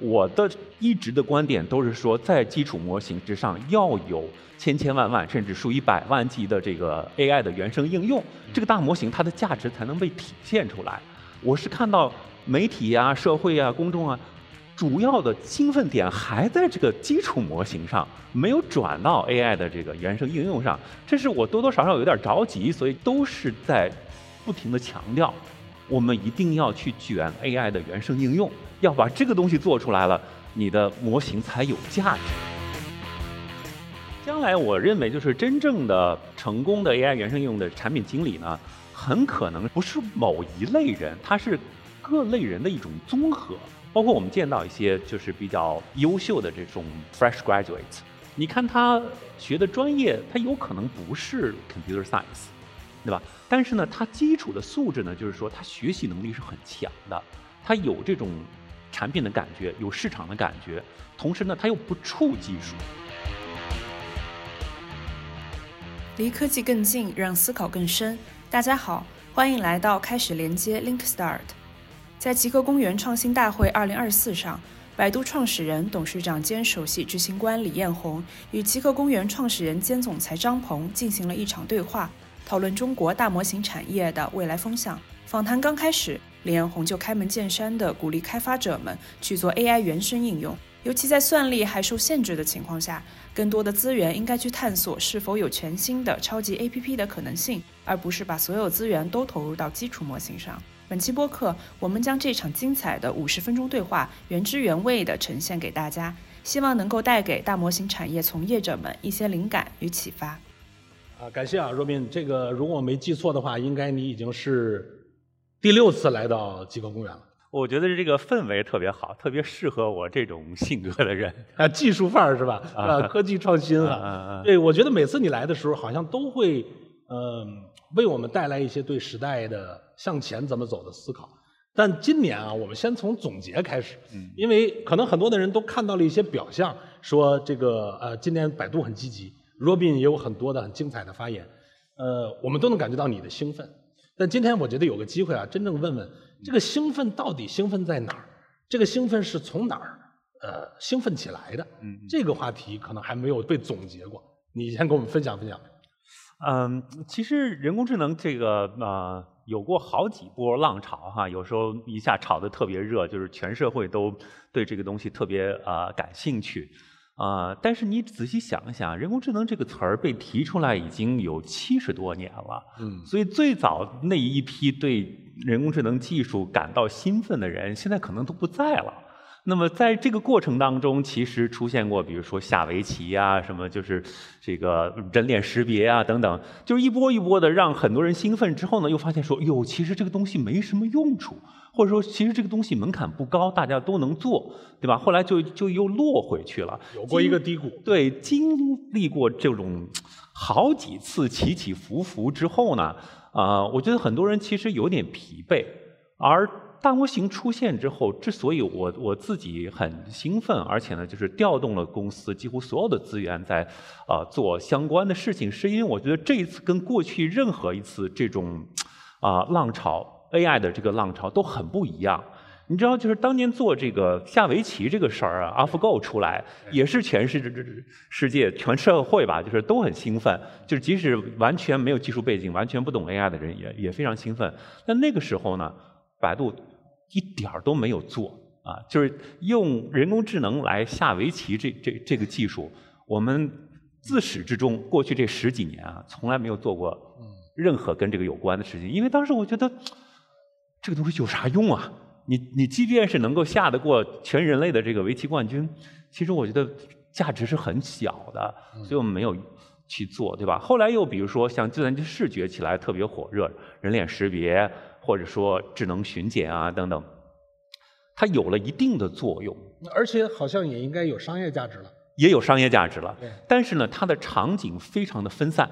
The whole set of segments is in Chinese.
我的一直的观点都是说，在基础模型之上要有千千万万甚至数以百万计的这个 AI 的原生应用，这个大模型它的价值才能被体现出来。我是看到媒体呀、社会呀、公众啊，主要的兴奋点还在这个基础模型上，没有转到 AI 的这个原生应用上，这是我多多少少有点着急，所以都是在不停的强调，我们一定要去卷 AI 的原生应用。要把这个东西做出来了，你的模型才有价值。将来我认为，就是真正的成功的 AI 原生应用的产品经理呢，很可能不是某一类人，他是各类人的一种综合。包括我们见到一些就是比较优秀的这种 fresh graduates，你看他学的专业，他有可能不是 computer science，对吧？但是呢，他基础的素质呢，就是说他学习能力是很强的，他有这种。产品的感觉，有市场的感觉，同时呢，它又不触技术。离科技更近，让思考更深。大家好，欢迎来到开始连接 Link Start。在极客公园创新大会2024上，百度创始人、董事长兼首席执行官李彦宏与极客公园创始人兼总裁张鹏进行了一场对话，讨论中国大模型产业的未来风向。访谈刚开始。李彦宏就开门见山地鼓励开发者们去做 AI 原生应用，尤其在算力还受限制的情况下，更多的资源应该去探索是否有全新的超级 APP 的可能性，而不是把所有资源都投入到基础模型上。本期播客，我们将这场精彩的五十分钟对话原汁原味地呈现给大家，希望能够带给大模型产业从业者们一些灵感与启发。啊，感谢啊，若斌，这个如果我没记错的话，应该你已经是。第六次来到极光公园了，我觉得这个氛围特别好，特别适合我这种性格的人。啊，技术范儿是吧？啊，科技创新啊，对，我觉得每次你来的时候，好像都会嗯为我们带来一些对时代的向前怎么走的思考。但今年啊，我们先从总结开始，因为可能很多的人都看到了一些表象，说这个呃，今年百度很积极，Robin 也有很多的很精彩的发言，呃，我们都能感觉到你的兴奋。但今天我觉得有个机会啊，真正问问这个兴奋到底兴奋在哪儿？这个兴奋是从哪儿呃兴奋起来的？嗯，这个话题可能还没有被总结过，你先给我们分享分享。嗯，其实人工智能这个呃有过好几波浪潮哈，有时候一下炒得特别热，就是全社会都对这个东西特别啊感兴趣。啊！但是你仔细想一想，人工智能这个词儿被提出来已经有七十多年了。嗯，所以最早那一批对人工智能技术感到兴奋的人，现在可能都不在了。那么在这个过程当中，其实出现过，比如说下围棋啊，什么就是这个人脸识别啊等等，就是一波一波的让很多人兴奋之后呢，又发现说，哟，其实这个东西没什么用处，或者说其实这个东西门槛不高，大家都能做，对吧？后来就就又落回去了，有过一个低谷。对，经历过这种好几次起起伏伏之后呢，啊，我觉得很多人其实有点疲惫，而。大模型出现之后，之所以我我自己很兴奋，而且呢，就是调动了公司几乎所有的资源在啊做相关的事情，是因为我觉得这一次跟过去任何一次这种啊浪潮 AI 的这个浪潮都很不一样。你知道，就是当年做这个下围棋这个事儿啊，AlphaGo 出来也是全世世界全社会吧，就是都很兴奋，就是即使完全没有技术背景、完全不懂 AI 的人也也非常兴奋。但那个时候呢，百度。一点儿都没有做啊！就是用人工智能来下围棋这这这个技术，我们自始至终过去这十几年啊，从来没有做过任何跟这个有关的事情。因为当时我觉得这个东西有啥用啊？你你即便是能够下得过全人类的这个围棋冠军，其实我觉得价值是很小的，所以我们没有去做，对吧？后来又比如说像计算机视觉起来特别火热，人脸识别。或者说智能巡检啊等等，它有了一定的作用，而且好像也应该有商业价值了，也有商业价值了。但是呢，它的场景非常的分散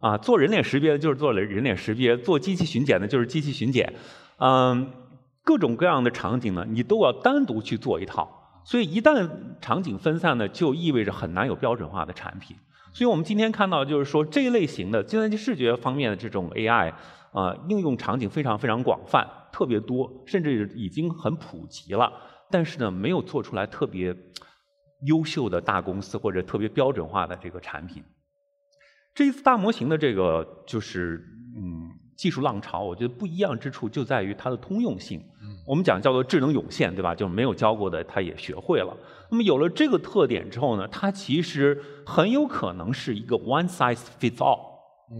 啊，做人脸识别的就是做人人脸识别，做机器巡检的就是机器巡检，嗯，各种各样的场景呢，你都要单独去做一套。所以一旦场景分散呢，就意味着很难有标准化的产品。所以我们今天看到，就是说这一类型的计算机视觉方面的这种 AI。啊，应用场景非常非常广泛，特别多，甚至已经很普及了。但是呢，没有做出来特别优秀的大公司或者特别标准化的这个产品。这一次大模型的这个就是技术浪潮，我觉得不一样之处就在于它的通用性。我们讲叫做智能涌现，对吧？就是没有教过的，他也学会了。那么有了这个特点之后呢，它其实很有可能是一个 one size fits all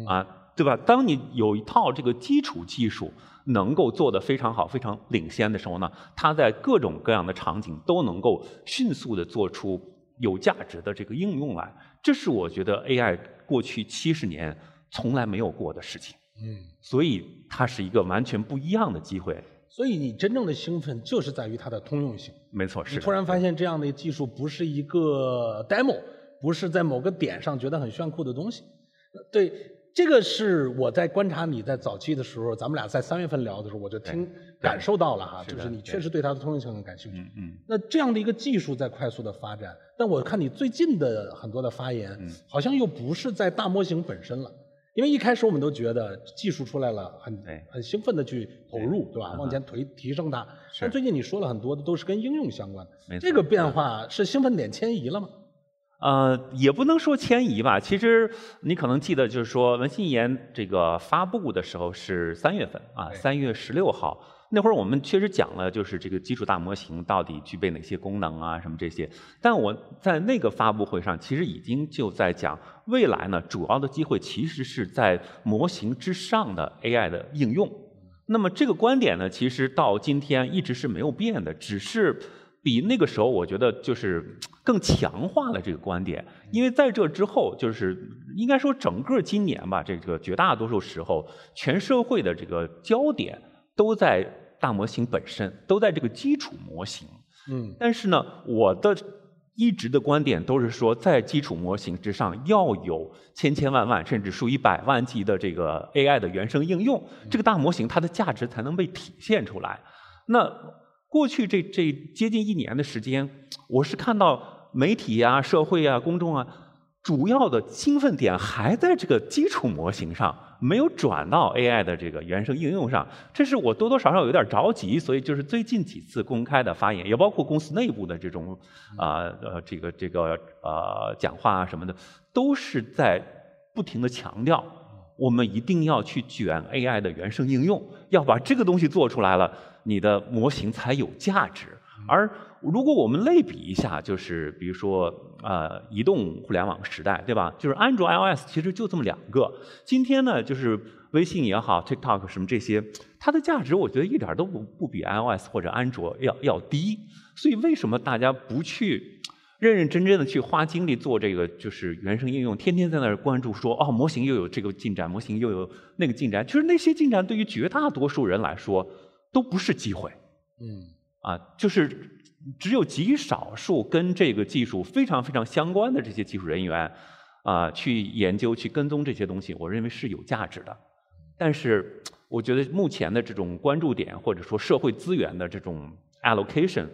啊，对吧？当你有一套这个基础技术能够做得非常好、非常领先的时候呢，它在各种各样的场景都能够迅速的做出有价值的这个应用来。这是我觉得 AI 过去七十年从来没有过的事情。嗯，所以它是一个完全不一样的机会。所以你真正的兴奋就是在于它的通用性。没错，是。你突然发现这样的技术不是一个 demo，不是在某个点上觉得很炫酷的东西。对，这个是我在观察你在早期的时候，咱们俩在三月份聊的时候，我就听感受到了哈，就是你确实对它的通用性很感兴趣。嗯嗯。那这样的一个技术在快速的发展，但我看你最近的很多的发言，好像又不是在大模型本身了。因为一开始我们都觉得技术出来了，很很兴奋的去投入，对吧？往前推提升它。但最近你说了很多的都是跟应用相关的，这个变化是兴奋点迁移了吗？呃，也不能说迁移吧。其实你可能记得，就是说文心一言这个发布的时候是三月份啊，三月十六号。那会儿我们确实讲了，就是这个基础大模型到底具备哪些功能啊，什么这些。但我在那个发布会上，其实已经就在讲未来呢，主要的机会其实是在模型之上的 AI 的应用。那么这个观点呢，其实到今天一直是没有变的，只是比那个时候我觉得就是更强化了这个观点。因为在这之后，就是应该说整个今年吧，这个绝大多数时候，全社会的这个焦点都在。大模型本身都在这个基础模型，嗯，但是呢，我的一直的观点都是说，在基础模型之上要有千千万万甚至数以百万计的这个 AI 的原生应用，这个大模型它的价值才能被体现出来。那过去这这接近一年的时间，我是看到媒体啊、社会啊、公众啊，主要的兴奋点还在这个基础模型上。没有转到 AI 的这个原生应用上，这是我多多少少有点着急，所以就是最近几次公开的发言，也包括公司内部的这种啊呃这个这个呃讲话啊什么的，都是在不停的强调，我们一定要去卷 AI 的原生应用，要把这个东西做出来了，你的模型才有价值。而如果我们类比一下，就是比如说，呃，移动互联网时代，对吧？就是安卓、iOS 其实就这么两个。今天呢，就是微信也好，TikTok 什么这些，它的价值我觉得一点都不不比 iOS 或者安卓要要低。所以为什么大家不去认认真真的去花精力做这个就是原生应用？天天在那儿关注说，哦，模型又有这个进展，模型又有那个进展。其实那些进展对于绝大多数人来说都不是机会。嗯。啊，就是只有极少数跟这个技术非常非常相关的这些技术人员，啊，去研究、去跟踪这些东西，我认为是有价值的。但是，我觉得目前的这种关注点或者说社会资源的这种 allocation，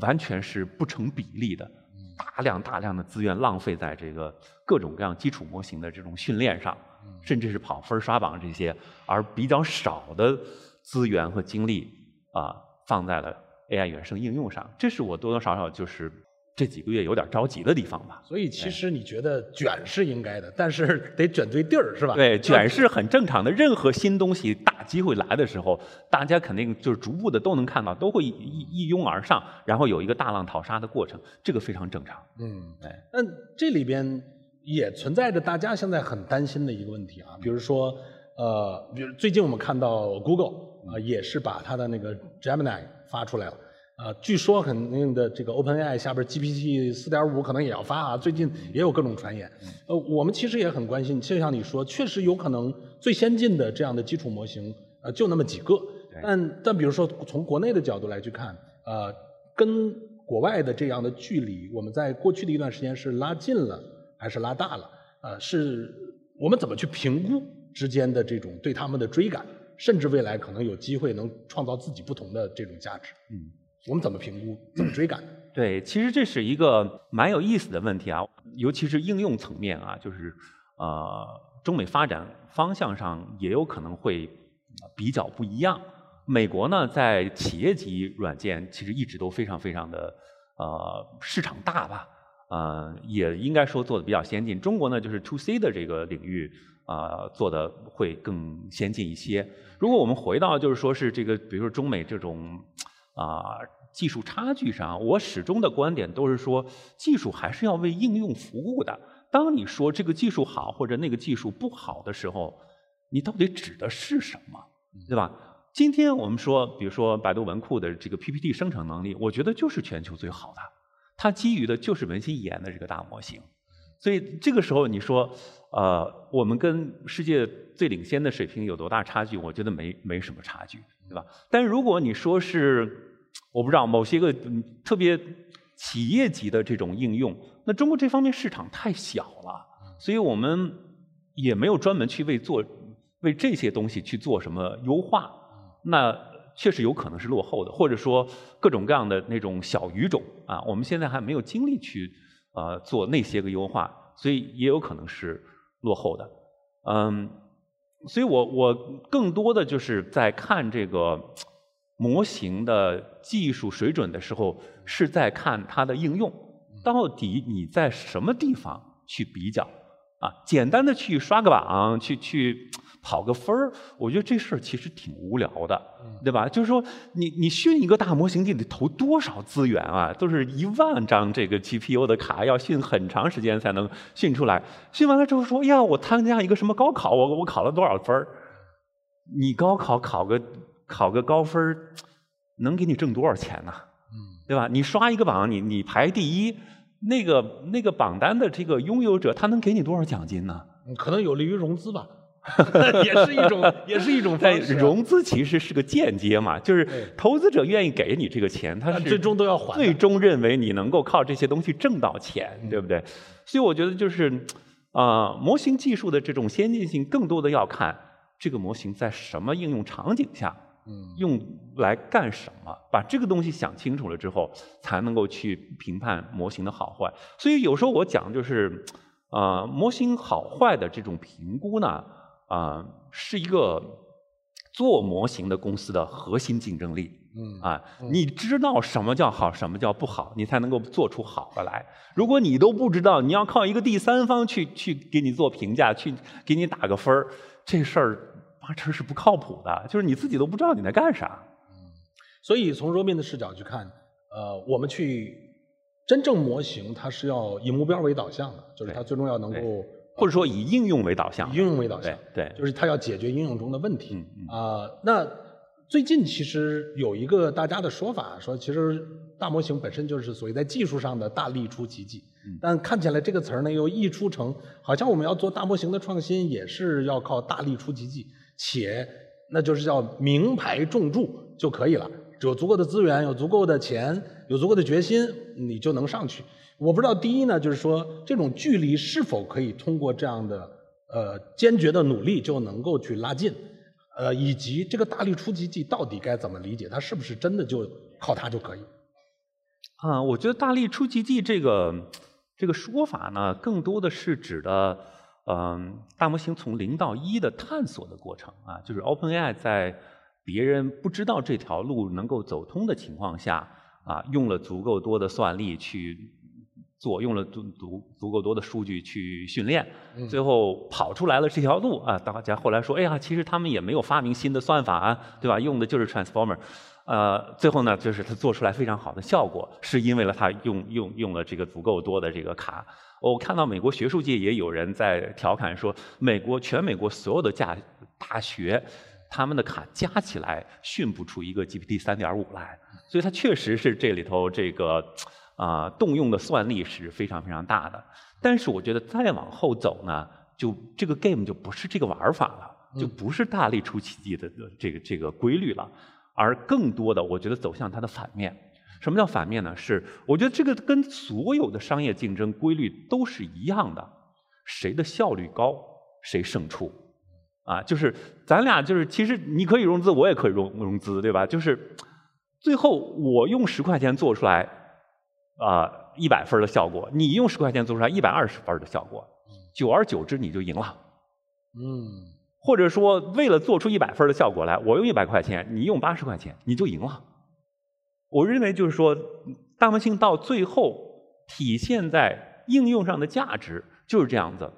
完全是不成比例的。大量大量的资源浪费在这个各种各样基础模型的这种训练上，甚至是跑分刷榜这些，而比较少的资源和精力啊，放在了。AI 原生应用上，这是我多多少少就是这几个月有点着急的地方吧。所以其实你觉得卷是应该的，但是 得卷对地儿，是吧？对，卷是很正常的。任何新东西大机会来的时候，大家肯定就是逐步的都能看到，都会一一拥而上，然后有一个大浪淘沙的过程，这个非常正常。嗯，对。那这里边也存在着大家现在很担心的一个问题啊，比如说，呃，比如最近我们看到 Google。啊，也是把它的那个 Gemini 发出来了，啊，据说肯定的这个 OpenAI 下边 GPT 四点五可能也要发啊，最近也有各种传言。呃，我们其实也很关心，就像你说，确实有可能最先进的这样的基础模型，呃，就那么几个。但但比如说从国内的角度来去看，呃，跟国外的这样的距离，我们在过去的一段时间是拉近了还是拉大了？呃，是我们怎么去评估之间的这种对他们的追赶？甚至未来可能有机会能创造自己不同的这种价值。嗯，我们怎么评估？怎么追赶？对，其实这是一个蛮有意思的问题啊，尤其是应用层面啊，就是呃，中美发展方向上也有可能会比较不一样美国呢，在企业级软件其实一直都非常非常的呃市场大吧，呃，也应该说做的比较先进。中国呢，就是 to C 的这个领域啊，做的会更先进一些。如果我们回到就是说是这个，比如说中美这种啊技术差距上，我始终的观点都是说，技术还是要为应用服务的。当你说这个技术好或者那个技术不好的时候，你到底指的是什么，对吧？今天我们说，比如说百度文库的这个 PPT 生成能力，我觉得就是全球最好的，它基于的就是文心一言的这个大模型。所以这个时候你说，呃，我们跟世界最领先的水平有多大差距？我觉得没没什么差距，对吧？但如果你说是，我不知道某些个特别企业级的这种应用，那中国这方面市场太小了，所以我们也没有专门去为做为这些东西去做什么优化。那确实有可能是落后的，或者说各种各样的那种小语种啊，我们现在还没有精力去呃做那些个优化，所以也有可能是落后的。嗯，所以我我更多的就是在看这个模型的技术水准的时候，是在看它的应用，到底你在什么地方去比较啊？简单的去刷个榜，去去。跑个分儿，我觉得这事儿其实挺无聊的，对吧？就是说，你你训一个大模型，你得投多少资源啊？都是一万张这个 GPU 的卡，要训很长时间才能训出来。训完了之后说，呀，我参加一个什么高考，我我考了多少分儿？你高考考个考个高分儿，能给你挣多少钱呢？对吧？你刷一个榜，你你排第一，那个那个榜单的这个拥有者，他能给你多少奖金呢？可能有利于融资吧。也是一种，也是一种方式。融资其实是个间接嘛，就是投资者愿意给你这个钱，他是最终都要还。最终认为你能够靠这些东西挣到钱，对不对？所以我觉得就是，啊，模型技术的这种先进性，更多的要看这个模型在什么应用场景下，嗯，用来干什么。把这个东西想清楚了之后，才能够去评判模型的好坏。所以有时候我讲就是，啊，模型好坏的这种评估呢。啊，是一个做模型的公司的核心竞争力。嗯啊，你知道什么叫好，什么叫不好，你才能够做出好的来。如果你都不知道，你要靠一个第三方去去给你做评价，去给你打个分儿，这事儿八成是不靠谱的。就是你自己都不知道你在干啥。嗯，所以从 Robin 的视角去看，呃，我们去真正模型，它是要以目标为导向的，就是它最终要能够。或者说以应用为导向，以应用为导向，对，就是它要解决应用中的问题。啊，那最近其实有一个大家的说法，说其实大模型本身就是所谓在技术上的大力出奇迹，但看起来这个词儿呢又溢出成，好像我们要做大模型的创新也是要靠大力出奇迹，且那就是叫名牌重注就可以了，有足够的资源，有足够的钱，有足够的决心，你就能上去。我不知道，第一呢，就是说这种距离是否可以通过这样的呃坚决的努力就能够去拉近，呃，以及这个大力出奇迹到底该怎么理解？它是不是真的就靠它就可以？啊，我觉得大力出奇迹这个这个说法呢，更多的是指的嗯大模型从零到一的探索的过程啊，就是 OpenAI 在别人不知道这条路能够走通的情况下啊，用了足够多的算力去。做用了足足足够多的数据去训练，最后跑出来了这条路啊！大家后来说，哎呀，其实他们也没有发明新的算法啊，对吧？用的就是 transformer，呃，最后呢，就是他做出来非常好的效果，是因为了他用用用了这个足够多的这个卡。我看到美国学术界也有人在调侃说，美国全美国所有的大大学，他们的卡加起来训不出一个 GPT 三点五来，所以它确实是这里头这个。啊，动用的算力是非常非常大的，但是我觉得再往后走呢，就这个 game 就不是这个玩法了，就不是大力出奇迹的这个这个规律了，而更多的我觉得走向它的反面。什么叫反面呢？是我觉得这个跟所有的商业竞争规律都是一样的，谁的效率高谁胜出。啊，就是咱俩就是其实你可以融资，我也可以融融资，对吧？就是最后我用十块钱做出来。啊，一百分的效果，你用十块钱做出来一百二十分的效果，久而久之你就赢了。嗯，或者说为了做出一百分的效果来，我用一百块钱，你用八十块钱，你就赢了。我认为就是说，大模型到最后体现在应用上的价值就是这样子。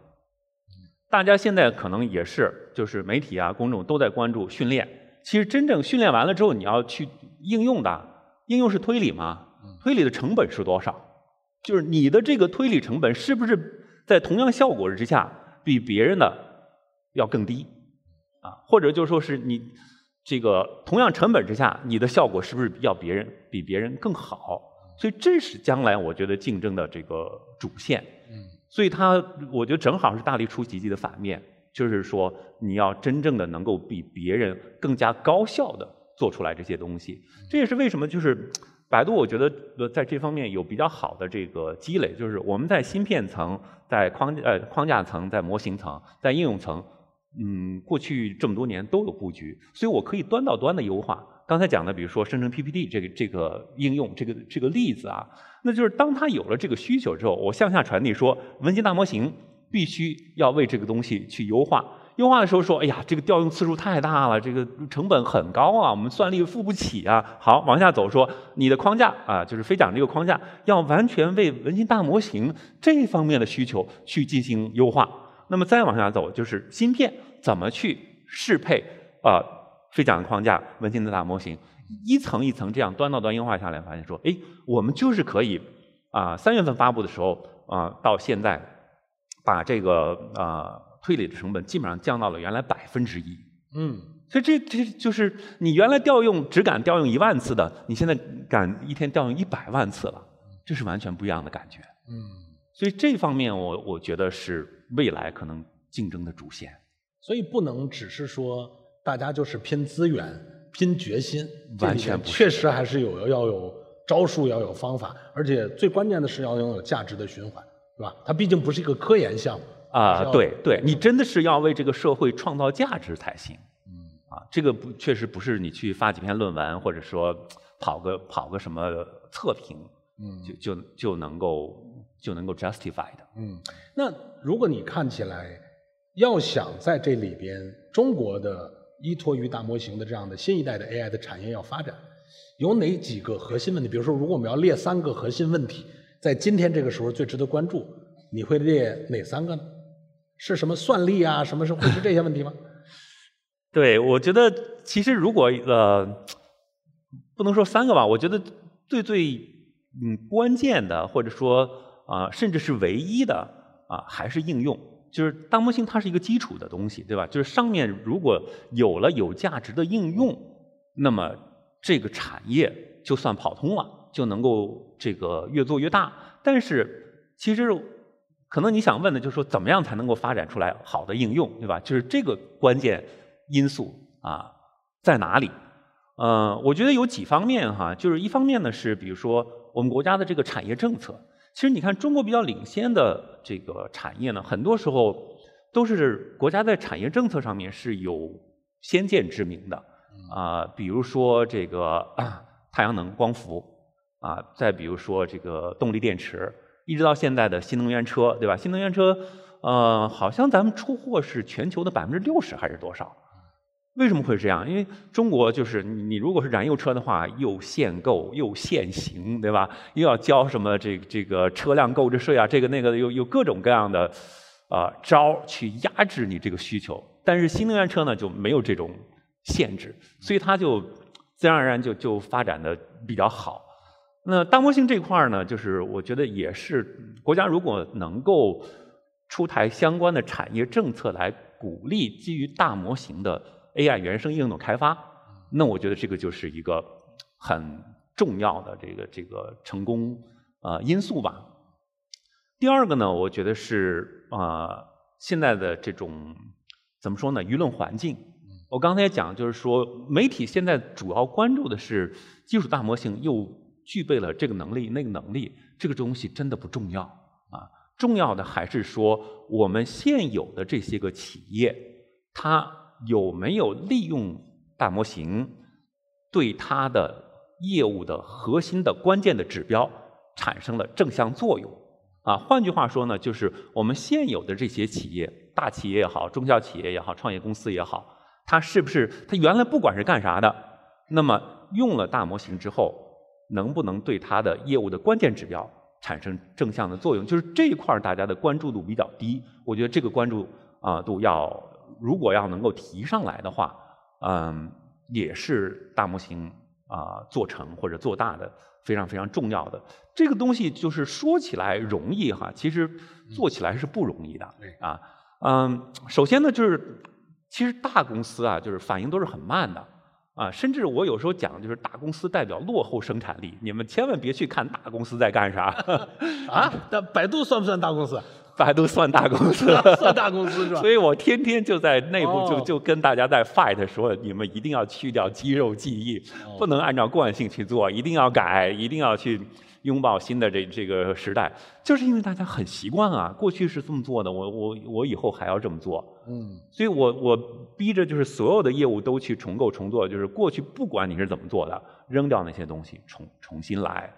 大家现在可能也是，就是媒体啊、公众都在关注训练。其实真正训练完了之后，你要去应用的，应用是推理嘛？推理的成本是多少？就是你的这个推理成本是不是在同样效果之下比别人的要更低？啊，或者就说是你这个同样成本之下，你的效果是不是要别人比别人更好？所以这是将来我觉得竞争的这个主线。嗯，所以它我觉得正好是大力出奇迹的反面，就是说你要真正的能够比别人更加高效的做出来这些东西。这也是为什么就是百度我觉得在这方面有比较好的这个积累，就是我们在芯片层、在框呃框架层、在模型层、在应用层。嗯，过去这么多年都有布局，所以我可以端到端的优化。刚才讲的，比如说生成 PPT 这个这个应用，这个这个例子啊，那就是当它有了这个需求之后，我向下传递说，文心大模型必须要为这个东西去优化。优化的时候说，哎呀，这个调用次数太大了，这个成本很高啊，我们算力付不起啊。好，往下走说，你的框架啊，就是飞讲这个框架，要完全为文心大模型这方面的需求去进行优化。那么再往下走，就是芯片怎么去适配啊飞讲的框架、文心的大模型，一层一层这样端到端优化下来，发现说，哎，我们就是可以啊，三月份发布的时候啊，到现在把这个啊推理的成本基本上降到了原来百分之一。嗯，所以这这就是你原来调用只敢调用一万次的，你现在敢一天调用一百万次了，这是完全不一样的感觉。嗯。所以这方面，我我觉得是未来可能竞争的主线。所以不能只是说大家就是拼资源、拼决心，完全不确实还是有要有招数、要有方法，而且最关键的是要拥有价值的循环，是吧？它毕竟不是一个科研项目啊。对对，你真的是要为这个社会创造价值才行。嗯啊，这个不确实不是你去发几篇论文，或者说跑个跑个什么测评，嗯，就就就能够。就能够 justify 的。嗯，那如果你看起来要想在这里边，中国的依托于大模型的这样的新一代的 AI 的产业要发展，有哪几个核心问题？比如说，如果我们要列三个核心问题，在今天这个时候最值得关注，你会列哪三个呢？是什么算力啊？什么是会是这些问题吗？对，我觉得其实如果呃，不能说三个吧，我觉得最最嗯关键的，或者说。啊，甚至是唯一的啊，还是应用，就是大模型它是一个基础的东西，对吧？就是上面如果有了有价值的应用，那么这个产业就算跑通了，就能够这个越做越大。但是其实可能你想问的就是说，怎么样才能够发展出来好的应用，对吧？就是这个关键因素啊在哪里？嗯，我觉得有几方面哈，就是一方面呢是比如说我们国家的这个产业政策。其实你看，中国比较领先的这个产业呢，很多时候都是国家在产业政策上面是有先见之明的啊。比如说这个 太阳能光伏啊，再比如说这个动力电池，一直到现在的新能源车，对吧？新能源车呃，好像咱们出货是全球的百分之六十还是多少？为什么会这样？因为中国就是你，如果是燃油车的话，又限购又限行，对吧？又要交什么这这个车辆购置税啊，这个那个的有有各种各样的啊招去压制你这个需求。但是新能源车呢就没有这种限制，所以它就自然而然就就发展的比较好。那大模型这块儿呢，就是我觉得也是国家如果能够出台相关的产业政策来鼓励基于大模型的。AI 原生应用开发，那我觉得这个就是一个很重要的这个这个成功呃因素吧。第二个呢，我觉得是啊现在的这种怎么说呢？舆论环境，我刚才讲就是说，媒体现在主要关注的是基础大模型又具备了这个能力那个能力，这个东西真的不重要啊。重要的还是说我们现有的这些个企业，它。有没有利用大模型对它的业务的核心的关键的指标产生了正向作用？啊，换句话说呢，就是我们现有的这些企业，大企业也好，中小企业也好，创业公司也好，它是不是它原来不管是干啥的，那么用了大模型之后，能不能对它的业务的关键指标产生正向的作用？就是这一块儿大家的关注度比较低，我觉得这个关注啊度要如果要能够提上来的话，嗯，也是大模型啊做成或者做大的。非常非常重要的这个东西，就是说起来容易哈，其实做起来是不容易的。啊，嗯，首先呢，就是其实大公司啊，就是反应都是很慢的啊，甚至我有时候讲，就是大公司代表落后生产力，你们千万别去看大公司在干啥 啊。那百度算不算大公司？百度算大公司，算大公司是吧？所以我天天就在内部就就跟大家在 fight，说你们一定要去掉肌肉记忆，不能按照惯性去做，一定要改，一定要去拥抱新的这这个时代。就是因为大家很习惯啊，过去是这么做的，我我我以后还要这么做。嗯，所以我我逼着就是所有的业务都去重构重做，就是过去不管你是怎么做的，扔掉那些东西，重重新来。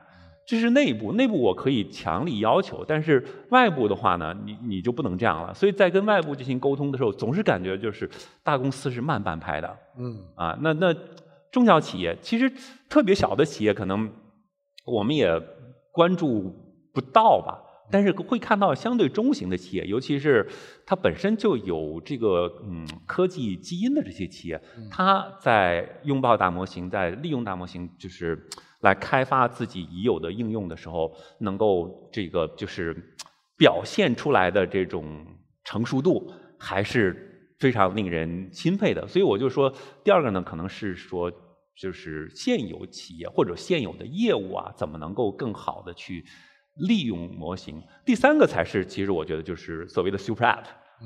这是内部，内部我可以强力要求，但是外部的话呢，你你就不能这样了。所以在跟外部进行沟通的时候，总是感觉就是大公司是慢半拍的。嗯，啊，那那中小企业其实特别小的企业，可能我们也关注不到吧。但是会看到相对中型的企业，尤其是它本身就有这个嗯科技基因的这些企业，它在拥抱大模型，在利用大模型，就是。来开发自己已有的应用的时候，能够这个就是表现出来的这种成熟度，还是非常令人钦佩的。所以我就说，第二个呢，可能是说，就是现有企业或者现有的业务啊，怎么能够更好的去利用模型？第三个才是，其实我觉得就是所谓的 super app，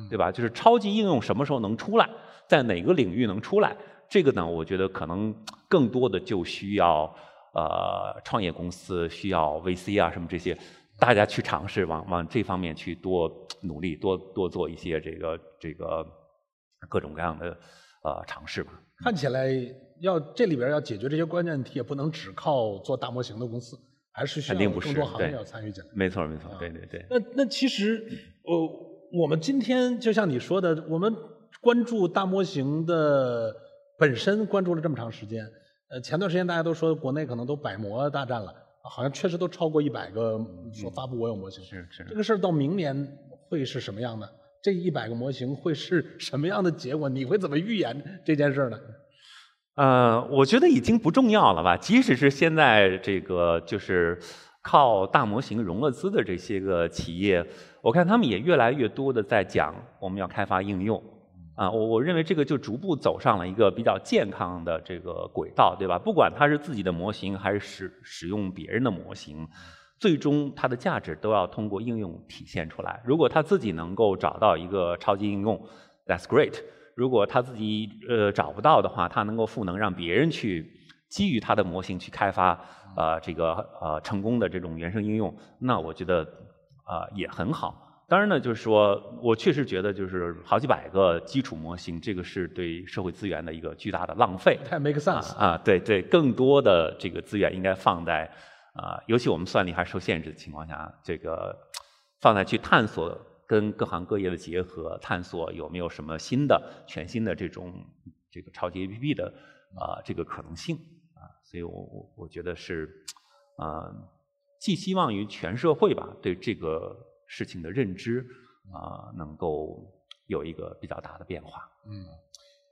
对吧？就是超级应用什么时候能出来，在哪个领域能出来？这个呢，我觉得可能更多的就需要。呃，创业公司需要 VC 啊，什么这些，大家去尝试往往这方面去多努力，多多做一些这个这个各种各样的呃尝试吧。看起来要这里边要解决这些关键问题，也不能只靠做大模型的公司，还是需要更多行业要参与进来。没错没错，对对对。那那其实呃，我们今天就像你说的，我们关注大模型的本身，关注了这么长时间。呃，前段时间大家都说国内可能都百模大战了，好像确实都超过一百个说发布我有模型。是是。这个事儿到明年会是什么样的？这一百个模型会是什么样的结果？你会怎么预言这件事呢？呃，我觉得已经不重要了吧。即使是现在这个就是靠大模型融了资的这些个企业，我看他们也越来越多的在讲我们要开发应用。啊，我我认为这个就逐步走上了一个比较健康的这个轨道，对吧？不管它是自己的模型还是使使用别人的模型，最终它的价值都要通过应用体现出来。如果他自己能够找到一个超级应用，That's great。如果他自己呃找不到的话，他能够赋能让别人去基于他的模型去开发呃这个呃成功的这种原生应用，那我觉得啊也很好。当然呢，就是说我确实觉得，就是好几百个基础模型，这个是对社会资源的一个巨大的浪费。太 make sense 啊！对对，更多的这个资源应该放在啊，尤其我们算力还受限制的情况下，这个放在去探索跟各行各业的结合，探索有没有什么新的、全新的这种这个超级 APP 的啊这个可能性啊。所以我我我觉得是啊，寄希望于全社会吧，对这个。事情的认知啊，能够有一个比较大的变化。嗯，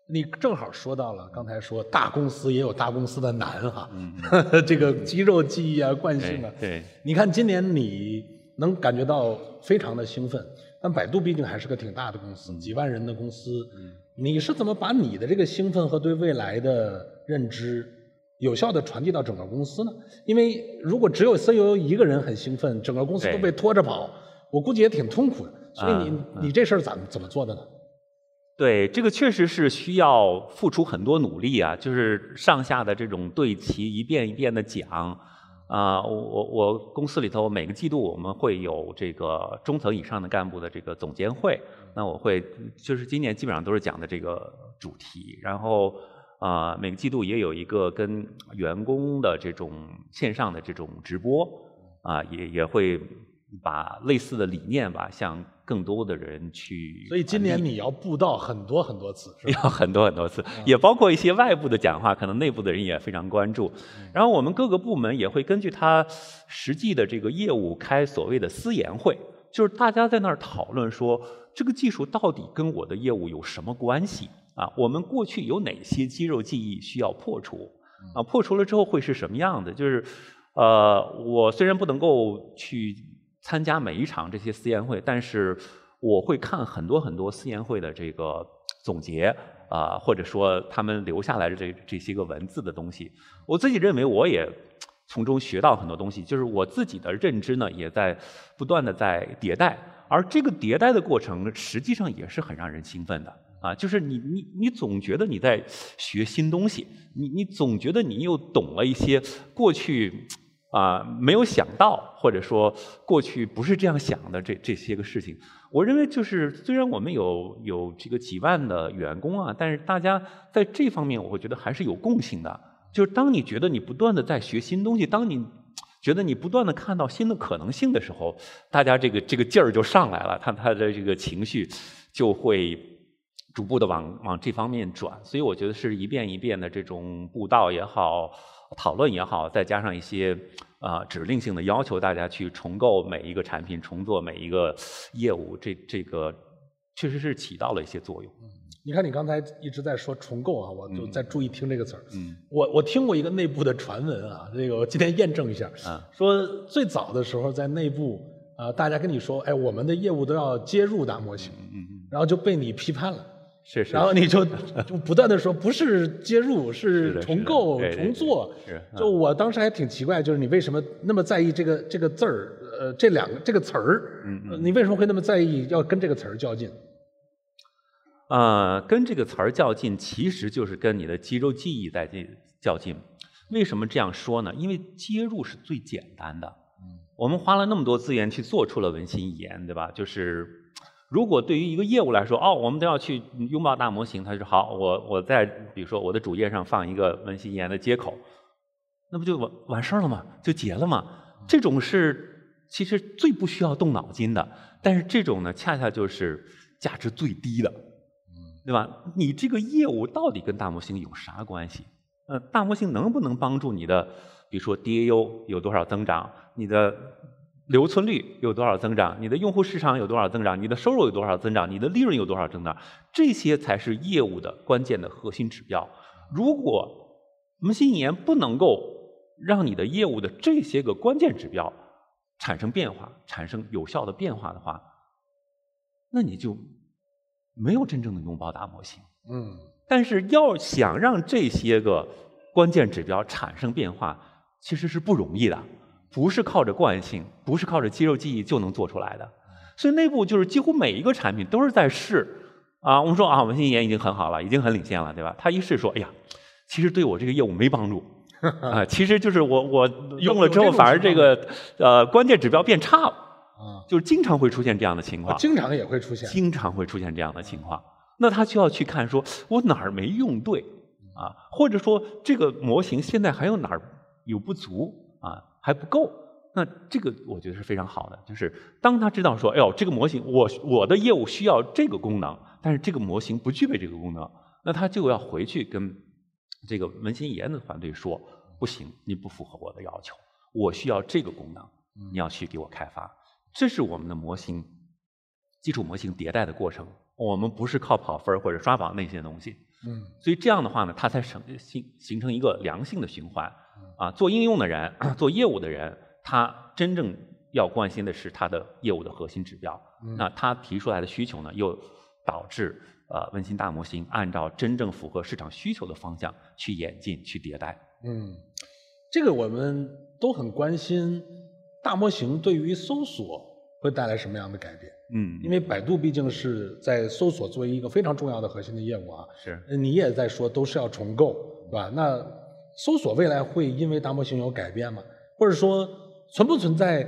你正好说到了，刚才说大公司也有大公司的难哈，嗯 这个肌肉记忆啊、惯性啊。对，你看今年你能感觉到非常的兴奋，但百度毕竟还是个挺大的公司，几万人的公司。嗯，你是怎么把你的这个兴奋和对未来的认知有效的传递到整个公司呢？因为如果只有 CEO 一个人很兴奋，整个公司都被拖着跑。我估计也挺痛苦的，所以你你这事儿怎么怎么做的呢？对，这个确实是需要付出很多努力啊，就是上下的这种对齐，一遍一遍的讲。啊，我我我公司里头每个季度我们会有这个中层以上的干部的这个总监会，那我会就是今年基本上都是讲的这个主题，然后啊每个季度也有一个跟员工的这种线上的这种直播，啊也也会。把类似的理念吧，向更多的人去。所以今年你要布道很多很多次，要很多很多次，也包括一些外部的讲话，可能内部的人也非常关注。然后我们各个部门也会根据他实际的这个业务开所谓的私研会，就是大家在那儿讨论说这个技术到底跟我的业务有什么关系啊？我们过去有哪些肌肉记忆需要破除啊？破除了之后会是什么样的？就是呃，我虽然不能够去参加每一场这些私研会，但是我会看很多很多私研会的这个总结啊，或者说他们留下来的这这些个文字的东西。我自己认为我也从中学到很多东西，就是我自己的认知呢也在不断的在迭代，而这个迭代的过程实际上也是很让人兴奋的啊，就是你你你总觉得你在学新东西，你你总觉得你又懂了一些过去。啊，没有想到，或者说过去不是这样想的这这些个事情，我认为就是虽然我们有有这个几万的员工啊，但是大家在这方面，我会觉得还是有共性的。就是当你觉得你不断的在学新东西，当你觉得你不断的看到新的可能性的时候，大家这个这个劲儿就上来了，他他的这个情绪就会逐步的往往这方面转。所以我觉得是一遍一遍的这种步道也好。讨论也好，再加上一些啊指令性的要求，大家去重构每一个产品，重做每一个业务，这这个确实是起到了一些作用。你看，你刚才一直在说重构啊，我就在注意听这个词儿。嗯，我我听过一个内部的传闻啊，这个我今天验证一下。啊，说最早的时候在内部啊，大家跟你说，哎，我们的业务都要接入大模型，嗯嗯，然后就被你批判了。是是，然后你就就不断的说，不是接入，是重构、重做。是，就我当时还挺奇怪，就是你为什么那么在意这个这个字儿？呃，这两个这个词儿，嗯嗯，你为什么会那么在意要跟这个词儿较劲？呃，跟这个词儿较劲，其实就是跟你的肌肉记忆在这较劲。为什么这样说呢？因为接入是最简单的。嗯，我们花了那么多资源去做出了文心一言，对吧？就是。如果对于一个业务来说，哦，我们都要去拥抱大模型，他说好，我我在比如说我的主页上放一个文心一言的接口，那不就完完事儿了吗？就结了吗？这种是其实最不需要动脑筋的，但是这种呢，恰恰就是价值最低的，对吧？你这个业务到底跟大模型有啥关系？呃，大模型能不能帮助你的，比如说 DAU 有多少增长？你的留存率有多少增长？你的用户市场有多少增长？你的收入有多少增长？你的利润有多少增长？这些才是业务的关键的核心指标。如果文心一言不能够让你的业务的这些个关键指标产生变化、产生有效的变化的话，那你就没有真正的拥抱大模型。嗯。但是要想让这些个关键指标产生变化，其实是不容易的。不是靠着惯性，不是靠着肌肉记忆就能做出来的，所以内部就是几乎每一个产品都是在试啊。我们说啊，文心一言已经很好了，已经很领先了，对吧？他一试说，哎呀，其实对我这个业务没帮助 啊。其实就是我我用了之后，反而这个呃关键指标变差了啊，就是经常会出现这样的情况。经常也会出现，经常会出现这样的情况。那他就要去看，说我哪儿没用对啊？或者说这个模型现在还有哪儿有不足啊？还不够，那这个我觉得是非常好的。就是当他知道说，哎呦，这个模型我我的业务需要这个功能，但是这个模型不具备这个功能，那他就要回去跟这个文心一言的团队说，不行，你不符合我的要求，我需要这个功能，你要去给我开发。这是我们的模型基础模型迭代的过程，我们不是靠跑分或者刷榜那些东西。嗯，所以这样的话呢，它才成形形成一个良性的循环。啊，做应用的人，做业务的人，他真正要关心的是他的业务的核心指标。那他提出来的需求呢，又导致呃温馨大模型按照真正符合市场需求的方向去演进、去迭代。嗯，这个我们都很关心，大模型对于搜索会带来什么样的改变？嗯，因为百度毕竟是在搜索作为一个非常重要的核心的业务啊。是。你也在说都是要重构，对吧？那搜索未来会因为大模型有改变吗？或者说存不存在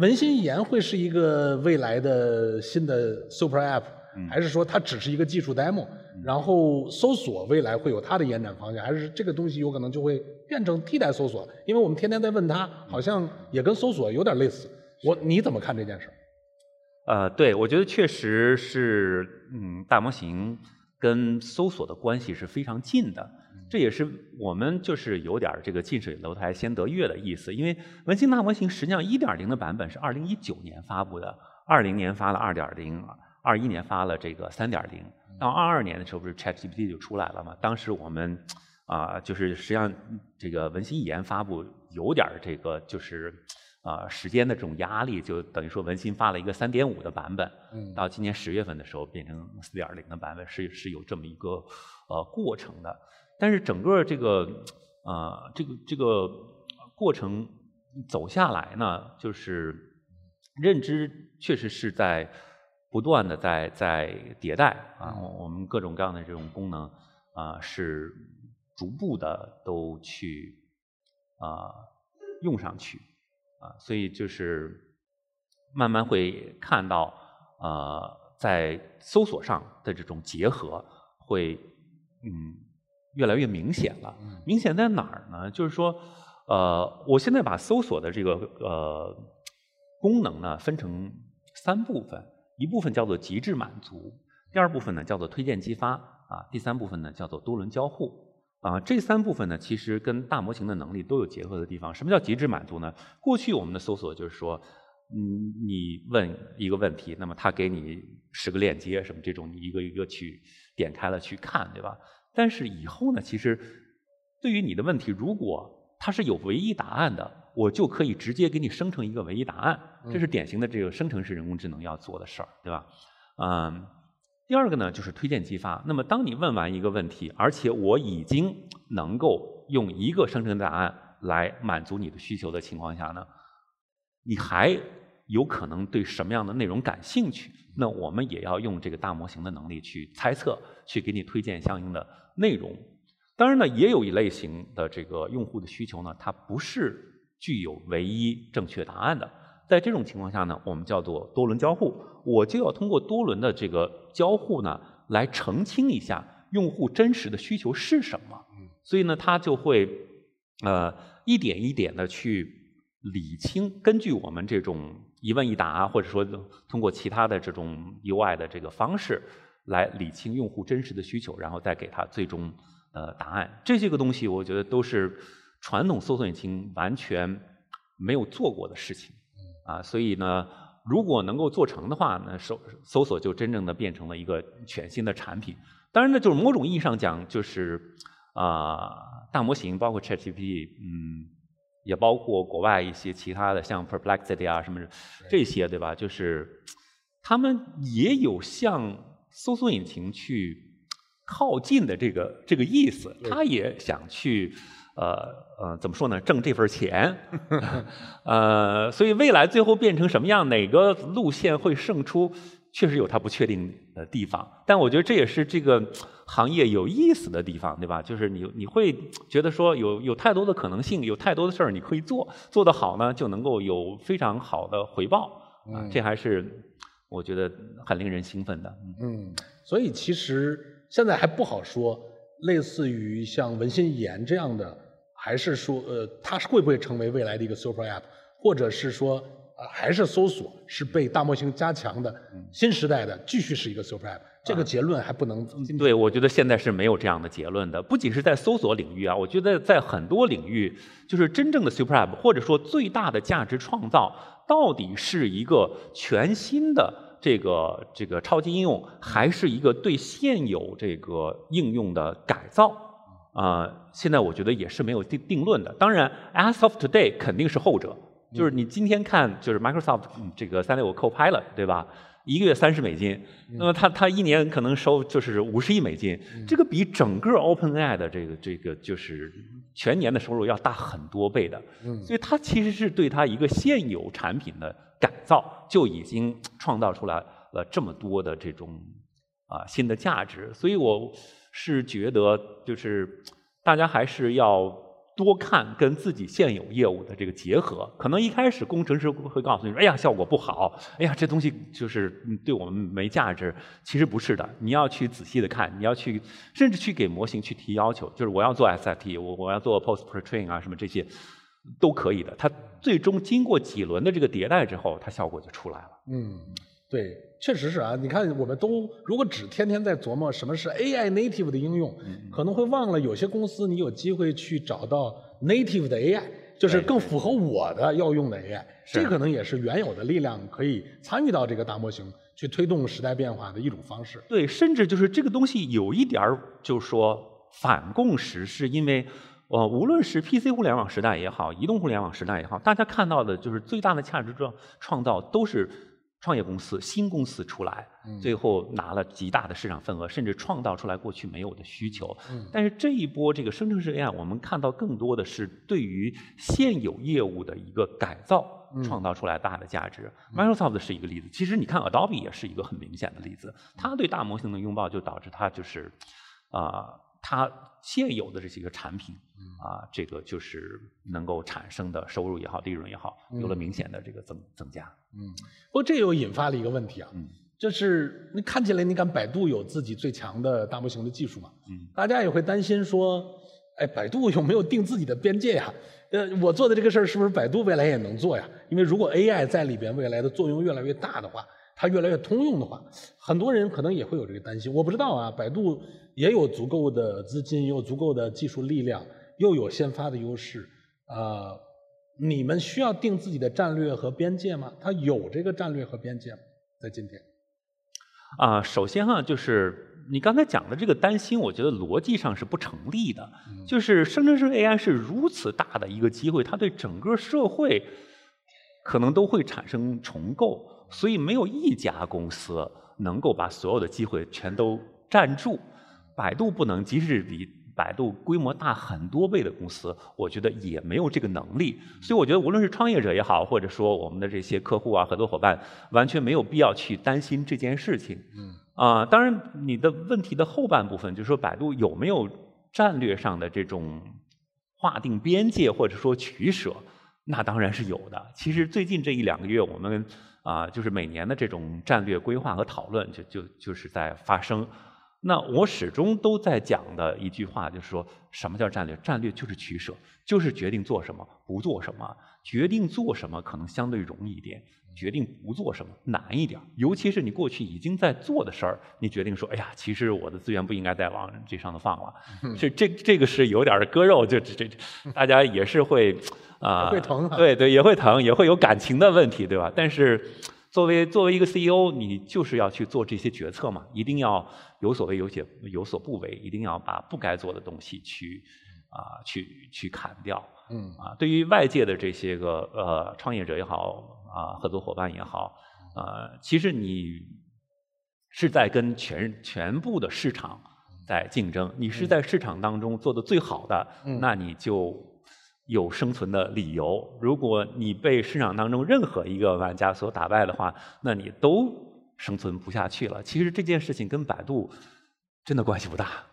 文心一言会是一个未来的新的 super app，还是说它只是一个技术 demo？然后搜索未来会有它的延展方向，还是这个东西有可能就会变成替代搜索？因为我们天天在问它，好像也跟搜索有点类似。我你怎么看这件事？呃，对，我觉得确实是，嗯，大模型跟搜索的关系是非常近的。这也是我们就是有点这个近水楼台先得月的意思，因为文心大模型实际上一点零的版本是二零一九年发布的二零年发了二点零，二一年发了这个三点零到二二年的时候不是 ChatGPT 就出来了嘛？当时我们啊，就是实际上这个文心一言发布有点这个就是啊时间的这种压力，就等于说文心发了一个三点五的版本，到今年十月份的时候变成四点零的版本，是是有这么一个呃过程的。但是整个这个呃这个这个过程走下来呢，就是认知确实是在不断的在在迭代啊，我们各种各样的这种功能啊是逐步的都去啊用上去啊，所以就是慢慢会看到啊在搜索上的这种结合会嗯。越来越明显了，明显在哪儿呢？就是说，呃，我现在把搜索的这个呃功能呢分成三部分，一部分叫做极致满足，第二部分呢叫做推荐激发，啊，第三部分呢叫做多轮交互，啊，这三部分呢其实跟大模型的能力都有结合的地方。什么叫极致满足呢？过去我们的搜索就是说，嗯，你问一个问题，那么他给你十个链接，什么这种，你一个一个去点开了去看，对吧？但是以后呢，其实对于你的问题，如果它是有唯一答案的，我就可以直接给你生成一个唯一答案。这是典型的这个生成式人工智能要做的事儿，对吧？嗯，第二个呢，就是推荐激发。那么当你问完一个问题，而且我已经能够用一个生成答案来满足你的需求的情况下呢，你还有可能对什么样的内容感兴趣？那我们也要用这个大模型的能力去猜测，去给你推荐相应的内容。当然呢，也有一类型的这个用户的需求呢，它不是具有唯一正确答案的。在这种情况下呢，我们叫做多轮交互。我就要通过多轮的这个交互呢，来澄清一下用户真实的需求是什么。所以呢，它就会呃一点一点的去理清，根据我们这种。一问一答，或者说通过其他的这种 UI 的这个方式来理清用户真实的需求，然后再给他最终呃答案。这些个东西，我觉得都是传统搜索引擎完全没有做过的事情啊。所以呢，如果能够做成的话，那搜搜索就真正的变成了一个全新的产品。当然呢，就是某种意义上讲，就是啊，大模型包括 ChatGPT，嗯。也包括国外一些其他的，像 Perplexity 啊什么这些，对吧？就是他们也有向搜索引擎去靠近的这个这个意思，他也想去呃呃怎么说呢？挣这份钱，呃，所以未来最后变成什么样，哪个路线会胜出？确实有它不确定的地方，但我觉得这也是这个行业有意思的地方，对吧？就是你你会觉得说有有太多的可能性，有太多的事儿你可以做，做得好呢就能够有非常好的回报啊，这还是我觉得很令人兴奋的。嗯，所以其实现在还不好说，类似于像文心一言这样的，还是说呃，它是会不会成为未来的一个 super app，或者是说。还是搜索是被大模型加强的新时代的，继续是一个 super app。这个结论还不能。对，我觉得现在是没有这样的结论的。不仅是在搜索领域啊，我觉得在很多领域，就是真正的 super app，或者说最大的价值创造，到底是一个全新的这个这个超级应用，还是一个对现有这个应用的改造？啊，现在我觉得也是没有定定论的。当然，as of today，肯定是后者。就是你今天看，就是 Microsoft 这个三六五 Copilot，对吧？一个月三十美金，那么它它一年可能收就是五十亿美金，这个比整个 OpenAI 的这个这个就是全年的收入要大很多倍的。所以它其实是对它一个现有产品的改造，就已经创造出来了这么多的这种啊新的价值。所以我是觉得，就是大家还是要。多看跟自己现有业务的这个结合，可能一开始工程师会告诉你说：“哎呀，效果不好，哎呀，这东西就是对我们没价值。”其实不是的，你要去仔细的看，你要去甚至去给模型去提要求，就是我要做 SFT，我我要做 Post Pretrain 啊，什么这些都可以的。它最终经过几轮的这个迭代之后，它效果就出来了。嗯。对，确实是啊。你看，我们都如果只天天在琢磨什么是 AI native 的应用，可能会忘了有些公司你有机会去找到 native 的 AI，就是更符合我的要用的 AI。这可能也是原有的力量可以参与到这个大模型去推动时代变化的一种方式。对，甚至就是这个东西有一点儿，就是说反共识，是因为。呃，无论是 PC 互联网时代也好，移动互联网时代也好，大家看到的就是最大的价值创创造都是创业公司、新公司出来，最后拿了极大的市场份额，甚至创造出来过去没有的需求。但是这一波这个生成式 AI，我们看到更多的是对于现有业务的一个改造，创造出来大的价值。Microsoft 是一个例子，其实你看 Adobe 也是一个很明显的例子，它对大模型的拥抱就导致它就是啊。它现有的这些个产品，啊，这个就是能够产生的收入也好，利润也好，有了明显的这个增增加。嗯，不过这又引发了一个问题啊，就是你看起来，你看百度有自己最强的大模型的技术嘛？嗯，大家也会担心说，哎，百度有没有定自己的边界呀？呃，我做的这个事儿是不是百度未来也能做呀？因为如果 AI 在里边未来的作用越来越大的话。它越来越通用的话，很多人可能也会有这个担心。我不知道啊，百度也有足够的资金，也有足够的技术力量，又有先发的优势。呃，你们需要定自己的战略和边界吗？它有这个战略和边界吗？在今天？啊，首先哈，就是你刚才讲的这个担心，我觉得逻辑上是不成立的。就是生成式 AI 是如此大的一个机会，它对整个社会可能都会产生重构。所以没有一家公司能够把所有的机会全都占住，百度不能，即使比百度规模大很多倍的公司，我觉得也没有这个能力。所以我觉得无论是创业者也好，或者说我们的这些客户啊、合作伙伴，完全没有必要去担心这件事情。嗯。啊，当然，你的问题的后半部分就是说，百度有没有战略上的这种划定边界或者说取舍？那当然是有的。其实最近这一两个月，我们。啊，就是每年的这种战略规划和讨论，就就就是在发生。那我始终都在讲的一句话，就是说什么叫战略？战略就是取舍，就是决定做什么，不做什么。决定做什么可能相对容易一点，决定不做什么难一点。尤其是你过去已经在做的事儿，你决定说，哎呀，其实我的资源不应该再往这上头放了。这这这个是有点割肉，就这这，大家也是会。啊，会疼，对对，也会疼，也会有感情的问题，对吧？但是，作为作为一个 CEO，你就是要去做这些决策嘛，一定要有所为有些有所不为，一定要把不该做的东西去啊去去砍掉。嗯啊，对于外界的这些个呃创业者也好啊，合作伙伴也好，呃，其实你是在跟全全部的市场在竞争，你是在市场当中做的最好的，那你就。有生存的理由。如果你被市场当中任何一个玩家所打败的话，那你都生存不下去了。其实这件事情跟百度真的关系不大，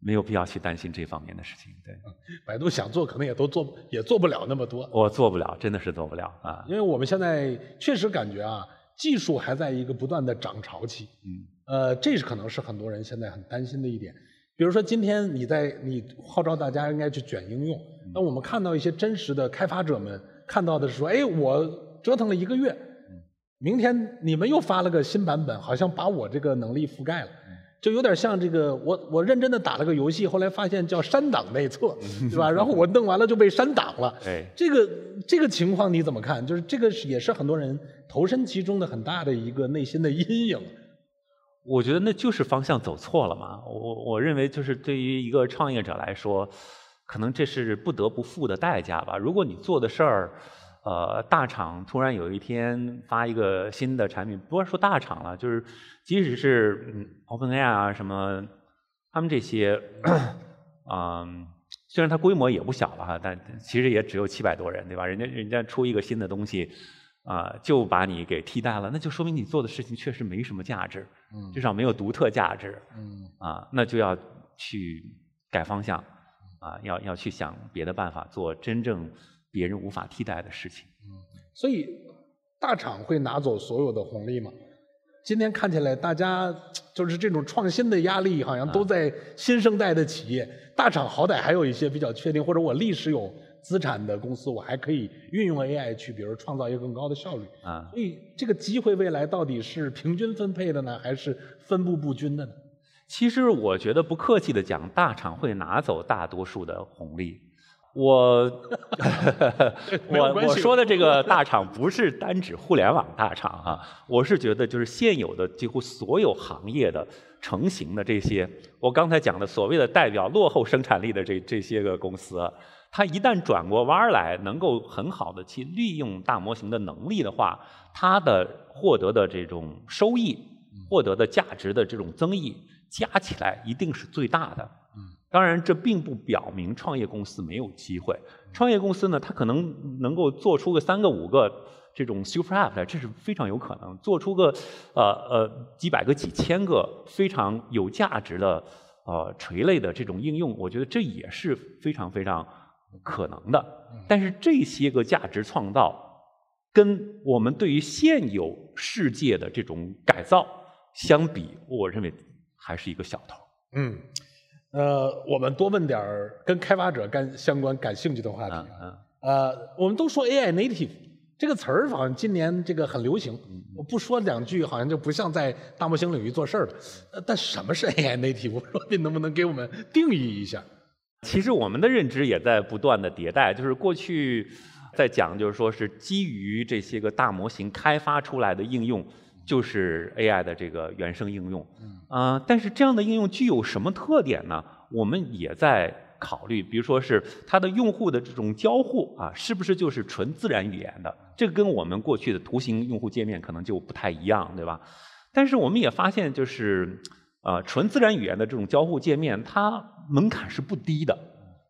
没有必要去担心这方面的事情。对，百度想做，可能也都做，也做不了那么多。我做不了，真的是做不了啊！因为我们现在确实感觉啊，技术还在一个不断的涨潮期。嗯，呃，这是可能是很多人现在很担心的一点。比如说，今天你在你号召大家应该去卷应用，那我们看到一些真实的开发者们看到的是说，哎，我折腾了一个月，明天你们又发了个新版本，好像把我这个能力覆盖了，就有点像这个我我认真的打了个游戏，后来发现叫删档内测，对吧？然后我弄完了就被删档了。这个这个情况你怎么看？就是这个也是很多人投身其中的很大的一个内心的阴影。我觉得那就是方向走错了嘛。我我认为就是对于一个创业者来说，可能这是不得不付的代价吧。如果你做的事儿，呃，大厂突然有一天发一个新的产品，不是说大厂了，就是即使是嗯 OpenAI 啊什么，他们这些，嗯，虽然它规模也不小了哈，但其实也只有七百多人，对吧？人家人家出一个新的东西。啊，就把你给替代了，那就说明你做的事情确实没什么价值，嗯至少没有独特价值。嗯啊，那就要去改方向，啊，要要去想别的办法，做真正别人无法替代的事情。所以，大厂会拿走所有的红利吗？今天看起来，大家就是这种创新的压力，好像都在新生代的企业。大厂好歹还有一些比较确定，或者我历史有。资产的公司，我还可以运用 AI 去，比如创造一个更高的效率。啊，所以这个机会未来到底是平均分配的呢，还是分布不均的呢？其实我觉得不客气的讲，大厂会拿走大多数的红利。我 我我说的这个大厂不是单指互联网大厂啊，我是觉得就是现有的几乎所有行业的成型的这些，我刚才讲的所谓的代表落后生产力的这这些个公司，它一旦转过弯来，能够很好的去利用大模型的能力的话，它的获得的这种收益、获得的价值的这种增益加起来一定是最大的。当然，这并不表明创业公司没有机会。创业公司呢，它可能能够做出个三个、五个这种 super app 来，这是非常有可能；做出个呃呃几百个、几千个非常有价值的呃垂类的这种应用，我觉得这也是非常非常可能的。但是这些个价值创造，跟我们对于现有世界的这种改造相比，我认为还是一个小头。嗯。呃，我们多问点儿跟开发者干相关、感兴趣的话题。啊呃，我们都说 AI native 这个词儿，好像今年这个很流行。我不说两句，好像就不像在大模型领域做事儿了。呃，但什么是 AI native？我说你能不能给我们定义一下？其实我们的认知也在不断的迭代，就是过去在讲，就是说是基于这些个大模型开发出来的应用。就是 AI 的这个原生应用，啊，但是这样的应用具有什么特点呢？我们也在考虑，比如说是它的用户的这种交互啊，是不是就是纯自然语言的？这个跟我们过去的图形用户界面可能就不太一样，对吧？但是我们也发现，就是呃，纯自然语言的这种交互界面，它门槛是不低的。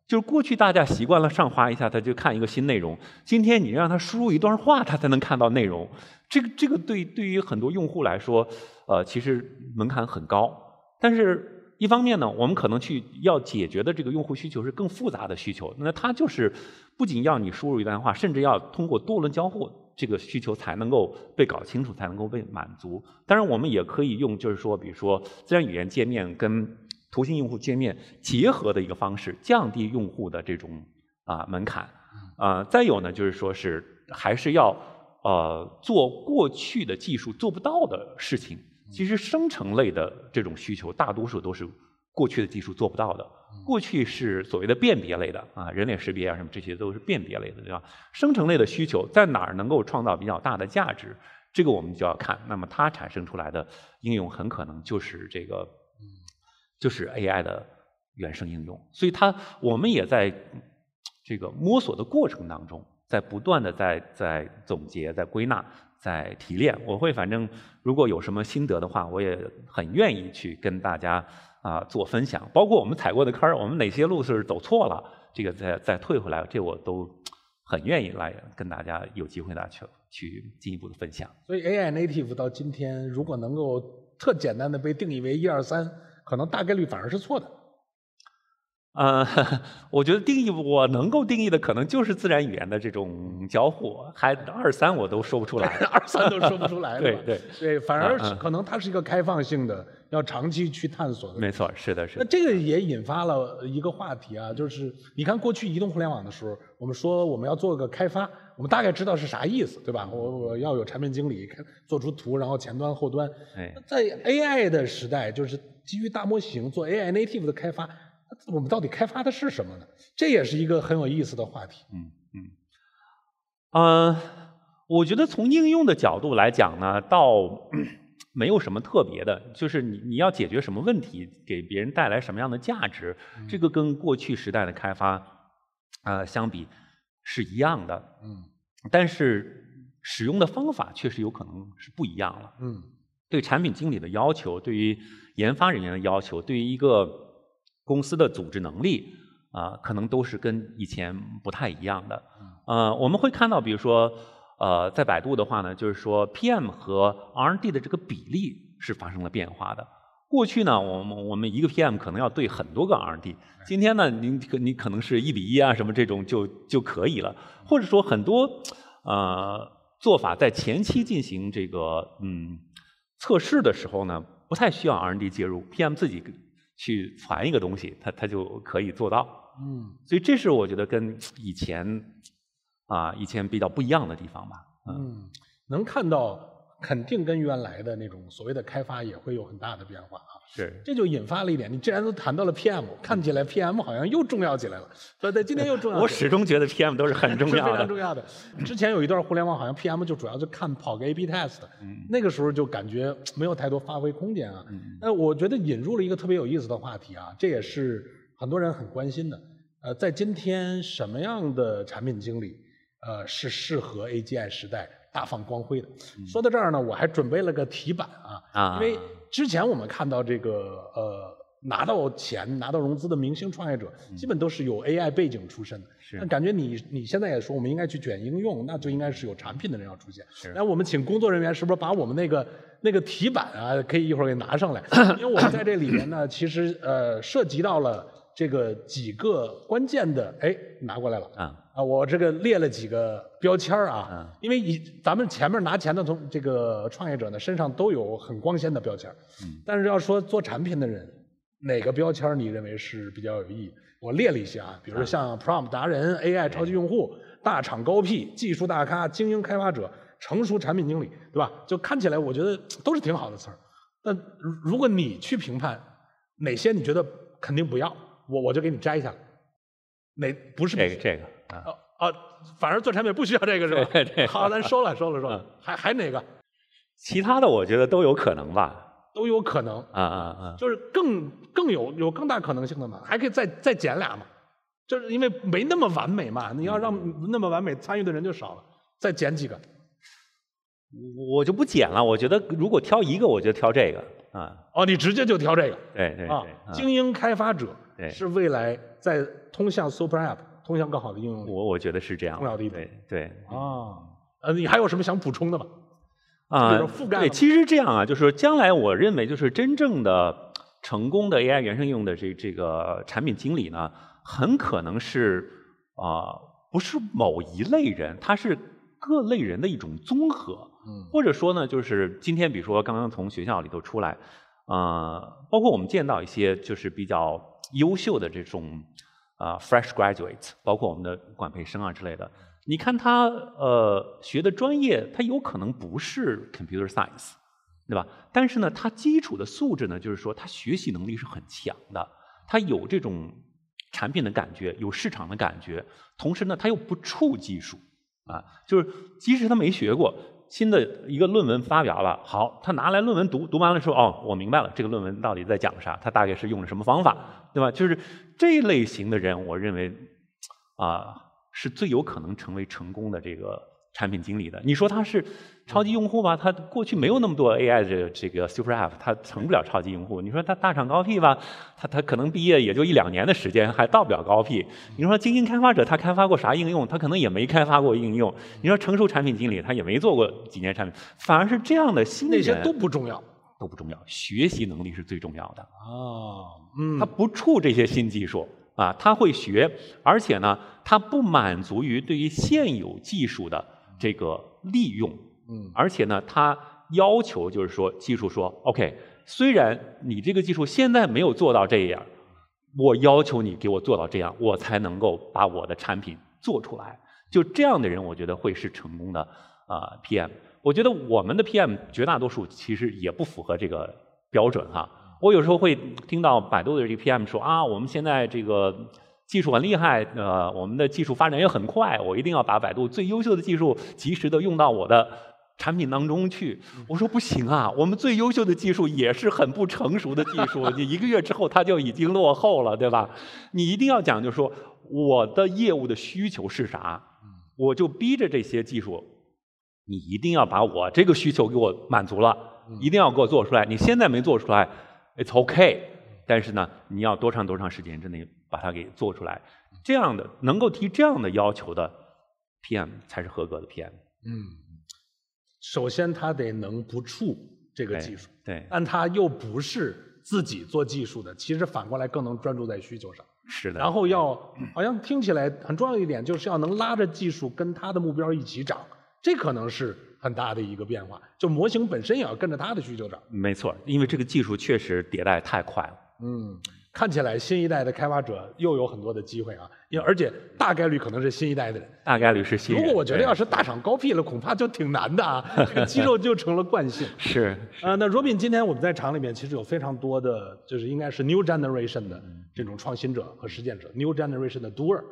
就是过去大家习惯了上滑一下，他就看一个新内容。今天你让他输入一段话，他才能看到内容。这个这个对对于很多用户来说，呃，其实门槛很高。但是一方面呢，我们可能去要解决的这个用户需求是更复杂的需求。那他就是不仅要你输入一段话，甚至要通过多轮交互，这个需求才能够被搞清楚，才能够被满足。当然，我们也可以用，就是说，比如说自然语言界面跟。图形用户界面结合的一个方式，降低用户的这种啊门槛啊。再有呢，就是说是还是要呃做过去的技术做不到的事情。其实生成类的这种需求，大多数都是过去的技术做不到的。过去是所谓的辨别类的啊，人脸识别啊什么，这些都是辨别类的，对吧？生成类的需求在哪儿能够创造比较大的价值？这个我们就要看。那么它产生出来的应用，很可能就是这个。就是 AI 的原生应用，所以它我们也在这个摸索的过程当中，在不断的在在总结、在归纳、在提炼。我会反正如果有什么心得的话，我也很愿意去跟大家啊做分享。包括我们踩过的坑，我们哪些路是走错了，这个再再退回来，这我都很愿意来跟大家有机会呢去去进一步的分享。所以 AI native 到今天，如果能够特简单的被定义为一二三。可能大概率反而是错的，呃，我觉得定义我能够定义的可能就是自然语言的这种交互，还二三我都说不出来，二三都说不出来，对对对，反而是可能它是一个开放性的，要长期去探索的。没错，是的，是的。那这个也引发了一个话题啊，就是你看过去移动互联网的时候，我们说我们要做个开发，我们大概知道是啥意思，对吧？我我要有产品经理做出图，然后前端后端。哎，在 AI 的时代，就是。基于大模型做 AI native 的开发，我们到底开发的是什么呢？这也是一个很有意思的话题。嗯嗯，呃，我觉得从应用的角度来讲呢，倒 没有什么特别的，就是你你要解决什么问题，给别人带来什么样的价值，这个跟过去时代的开发啊相比是一样的。嗯，但是使用的方法确实有可能是不一样了。嗯，对产品经理的要求，对于研发人员的要求，对于一个公司的组织能力啊，可能都是跟以前不太一样的。呃，我们会看到，比如说，呃，在百度的话呢，就是说 PM 和 R&D 的这个比例是发生了变化的。过去呢，我们我们一个 PM 可能要对很多个 R&D，今天呢，您可你可能是一比一啊，什么这种就就可以了。或者说很多呃做法在前期进行这个嗯测试的时候呢。不太需要 R&D 介入，PM 自己去传一个东西，它它就可以做到。嗯所以这是我觉得跟以前啊以前比较不一样的地方吧。嗯，嗯，能看到肯定跟原来的那种所谓的开发也会有很大的变化啊。是。这就引发了一点，你既然都谈到了 PM，看起来 PM 好像又重要起来了，对对，今天又重要。我始终觉得 PM 都是很重要的。常重要的。之前有一段互联网，好像 PM 就主要就看跑个 A/B test，嗯那个时候就感觉没有太多发挥空间啊。那我觉得引入了一个特别有意思的话题啊，这也是很多人很关心的。呃，在今天什么样的产品经理，呃，是适合 AGI 时代大放光辉的？说到这儿呢，我还准备了个题板啊，因为之前我们看到这个呃拿到钱、拿到融资的明星创业者，基本都是有 AI 背景出身的。那感觉你你现在也说我们应该去卷应用，那就应该是有产品的人要出现。是那我们请工作人员是不是把我们那个 那个题板啊，可以一会儿给拿上来？因为我们在这里面呢，其实呃涉及到了这个几个关键的，哎，拿过来了。啊，啊，我这个列了几个标签儿啊，嗯因为以咱们前面拿钱的从这个创业者呢，身上都有很光鲜的标签儿，嗯但是要说做产品的人，哪个标签儿你认为是比较有意义？我列了一些啊，比如说像 prompt 达人、AI 超级用户、大厂高 P、技术大咖、精英开发者、成熟产品经理，对吧？就看起来我觉得都是挺好的词儿。但如如果你去评判哪些你觉得肯定不要，我我就给你摘下来。哪不是这个这个啊，哦哦，反正做产品不需要这个是吧？对对好，咱收了收了收了嗯。还还哪个其他的我觉得都有可能吧。都有可能，啊啊啊！就是更更有有更大可能性的嘛，还可以再再减俩嘛，就是因为没那么完美嘛，你要让那么完美，参与的人就少了，再减几个。我我就不减了。我觉得如果挑一个，我就挑这个啊。哦，你直接就挑这个对对啊对，，精英开发者对是未来在通向 Super App、通向更好的应用我我觉得是这样。重要的一点对对啊。呃，你还有什么想补充的吗？啊，就是覆盖对，其实这样啊，就是说将来我认为就是真正的成功的 AI 原生应用的这这个产品经理呢，很可能是啊、不是某一类人，他是各类人的一种综合。嗯或者说呢，就是今天比如说刚刚从学校里头出来，呃，包括我们见到一些就是比较优秀的这种啊、fresh graduates，包括我们的管培生啊之类的，你看他呃学的专业，他有可能不是 computer science，对吧？但是呢，他基础的素质呢，就是说他学习能力是很强的，他有这种产品的感觉，有市场的感觉，同时呢，他又不怵技术啊，就是即使他没学过。新的一个论文发表了，好，他拿来论文读，读完了说，哦，我明白了，这个论文到底在讲啥，他大概是用了什么方法，对吧？就是这类型的人，我认为啊、是最有可能成为成功的这个产品经理的。你说他是超级用户吧？他过去没有那么多 AI 的这个 Super App，他成不了超级用户。你说他大厂高 P 吧？他他可能毕业也就一两年的时间，还到不了高 P。你说精英开发者，他开发过啥应用？他可能也没开发过应用。你说成熟产品经理，他也没做过几年产品，反而是这样的新人那些都不重要都不重要，学习能力是最重要的。啊。嗯他不怵这些新技术啊，他会学，而且呢，他不满足于对于现有技术的这个利用，嗯而且呢，他要求就是说，技术说，OK，虽然你这个技术现在没有做到这样，我要求你给我做到这样，我才能够把我的产品做出来。就这样的人，我觉得会是成功的啊、PM。我觉得我们的 PM 绝大多数其实也不符合这个标准哈。我有时候会听到百度的这个 PM 说啊，我们现在这个技术很厉害，呃，我们的技术发展也很快，我一定要把百度最优秀的技术及时的用到我的产品当中去。我说不行啊，我们最优秀的技术也是很不成熟的技术，你一个月之后它就已经落后了，对吧？你一定要讲，就是说我的业务的需求是啥，我就逼着这些技术，你一定要把我这个需求给我满足了，一定要给我做出来。你现在没做出来，it's okay，但是呢，你要多长多长时间之内把它给做出来，这样的能够提这样的要求的 PM 才是合格的 PM。嗯，首先他得能不触这个技术，对，但他又不是自己做技术的，其实反过来更能专注在需求上。是的。然后要好像听起来很重要一点，就是要能拉着技术跟他的目标一起涨，这可能是很大的一个变化。就模型本身也要跟着他的需求涨。没错，因为这个技术确实迭代太快了。嗯，看起来新一代的开发者又有很多的机会啊，因为而且大概率可能是新一代的人。大概率是新。如果我觉得要是大厂高 P 了，恐怕就挺难的啊，这个肌肉就成了惯性。是。呃，那 Robin，今天我们在厂里面其实有非常多的，就是应该是 New Generation 的这种创新者和实践者，New Generation 的 Doer。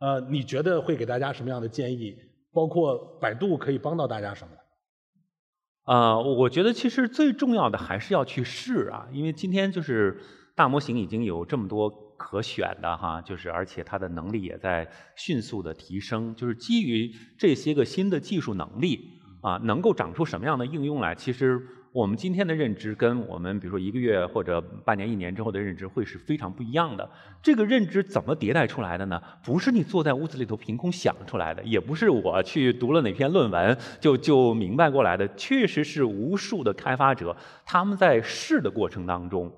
呃，你觉得会给大家什么样的建议？包括百度可以帮到大家什么？啊，我觉得其实最重要的还是要去试啊，因为今天就是大模型已经有这么多可选的哈，就是而且它的能力也在迅速的提升，就是基于这些个新的技术能力啊，能够长出什么样的应用来，其实。我们今天的认知跟我们比如说一个月或者半年、一年之后的认知会是非常不一样的。这个认知怎么迭代出来的呢？不是你坐在屋子里头凭空想出来的，也不是我去读了哪篇论文就就明白过来的。确实是无数的开发者他们在试的过程当中，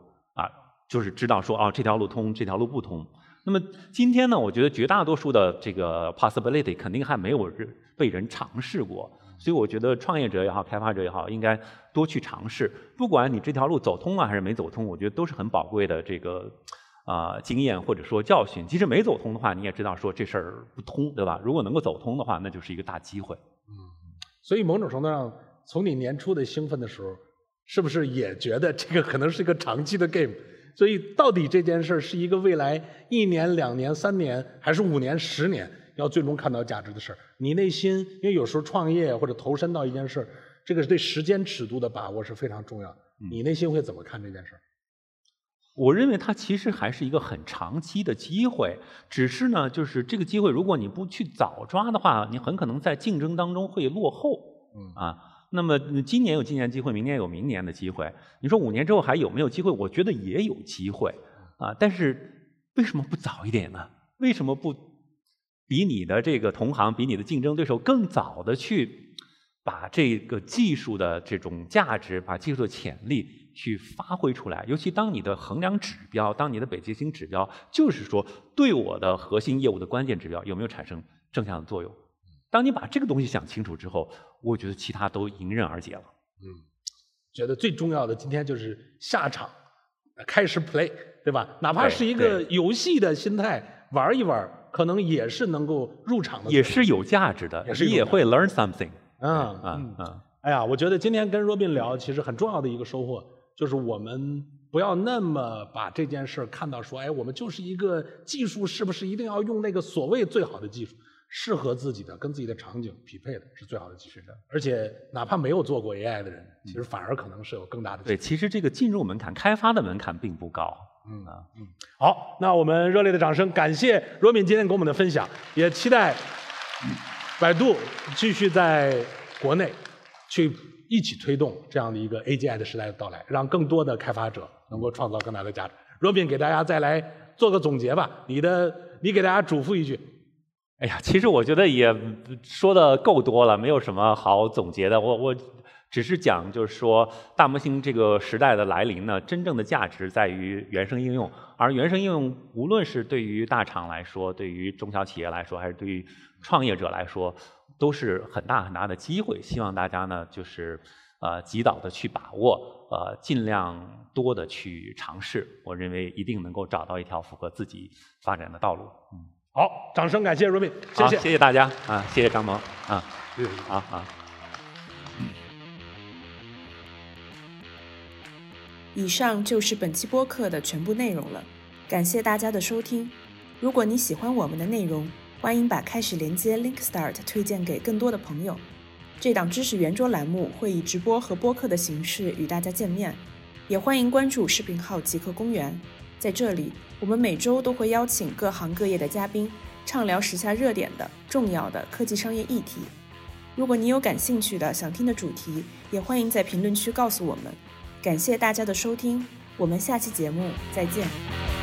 就是知道说哦这条路通，这条路不通。那么今天呢，我觉得绝大多数的这个 possibility 肯定还没有人被人尝试过。所以我觉得创业者也好，开发者也好，应该多去尝试。不管你这条路走通了还是没走通，我觉得都是很宝贵的这个啊经验或者说教训。即使没走通的话，你也知道说这事儿不通，对吧？如果能够走通的话，那就是一个大机会。嗯，所以某种程度上，从你年初的兴奋的时候，是不是也觉得这个可能是一个长期的 game？所以到底这件事儿是一个未来一年、两年、三年，还是五年、十年？要最终看到价值的事儿，你内心，因为有时候创业或者投身到一件事儿，这个对时间尺度的把握是非常重要的。你内心会怎么看这件事儿？我认为它其实还是一个很长期的机会，只是呢，就是这个机会，如果你不去早抓的话，你很可能在竞争当中会落后。嗯啊，那么今年有今年机会，明年有明年的机会。你说五年之后还有没有机会？我觉得也有机会啊，但是为什么不早一点呢？为什么不？比你的这个同行，比你的竞争对手更早的去把这个技术的这种价值，把技术的潜力去发挥出来。尤其当你的衡量指标，当你的北极星指标，就是说对我的核心业务的关键指标有没有产生正向的作用。当你把这个东西想清楚之后，我觉得其他都迎刃而解了。嗯，觉得最重要的今天就是下场，开始 play，对吧？哪怕是一个游戏的心态，玩一玩。可能也是能够入场的，也是有价值的，你也会 learn something。嗯嗯嗯。哎呀，我觉得今天跟 Robin 聊，其实很重要的一个收获，就是我们不要那么把这件事看到说，哎，我们就是一个技术，是不是一定要用那个所谓最好的技术？适合自己的、跟自己的场景匹配的是最好的技术。而且，哪怕没有做过 AI 的人，其实反而可能是有更大的。对，其实这个进入门槛、开发的门槛并不高。嗯啊，嗯，好，那我们热烈的掌声，感谢罗敏今天给我们的分享，也期待百度继续在国内去一起推动这样的一个 AGI 的时代的到来，让更多的开发者能够创造更大的价值。罗敏给大家再来做个总结吧，你的，你给大家嘱咐一句。哎呀，其实我觉得也说的够多了，没有什么好总结的，我我。只是讲，就是说，大模型这个时代的来临呢，真正的价值在于原生应用，而原生应用无论是对于大厂来说，对于中小企业来说，还是对于创业者来说，都是很大很大的机会。希望大家呢，就是呃，及早的去把握，呃，尽量多的去尝试。我认为一定能够找到一条符合自己发展的道路。嗯，好，掌声感谢 Robin，谢谢，谢谢大家啊，谢谢张萌啊，好好。以上就是本期播客的全部内容了，感谢大家的收听。如果你喜欢我们的内容，欢迎把开始连接 Link Start 推荐给更多的朋友。这档知识圆桌栏目会以直播和播客的形式与大家见面，也欢迎关注视频号极客公园。在这里，我们每周都会邀请各行各业的嘉宾，畅聊时下热点的重要的科技商业议题。如果你有感兴趣的想听的主题，也欢迎在评论区告诉我们。感谢大家的收听，我们下期节目再见。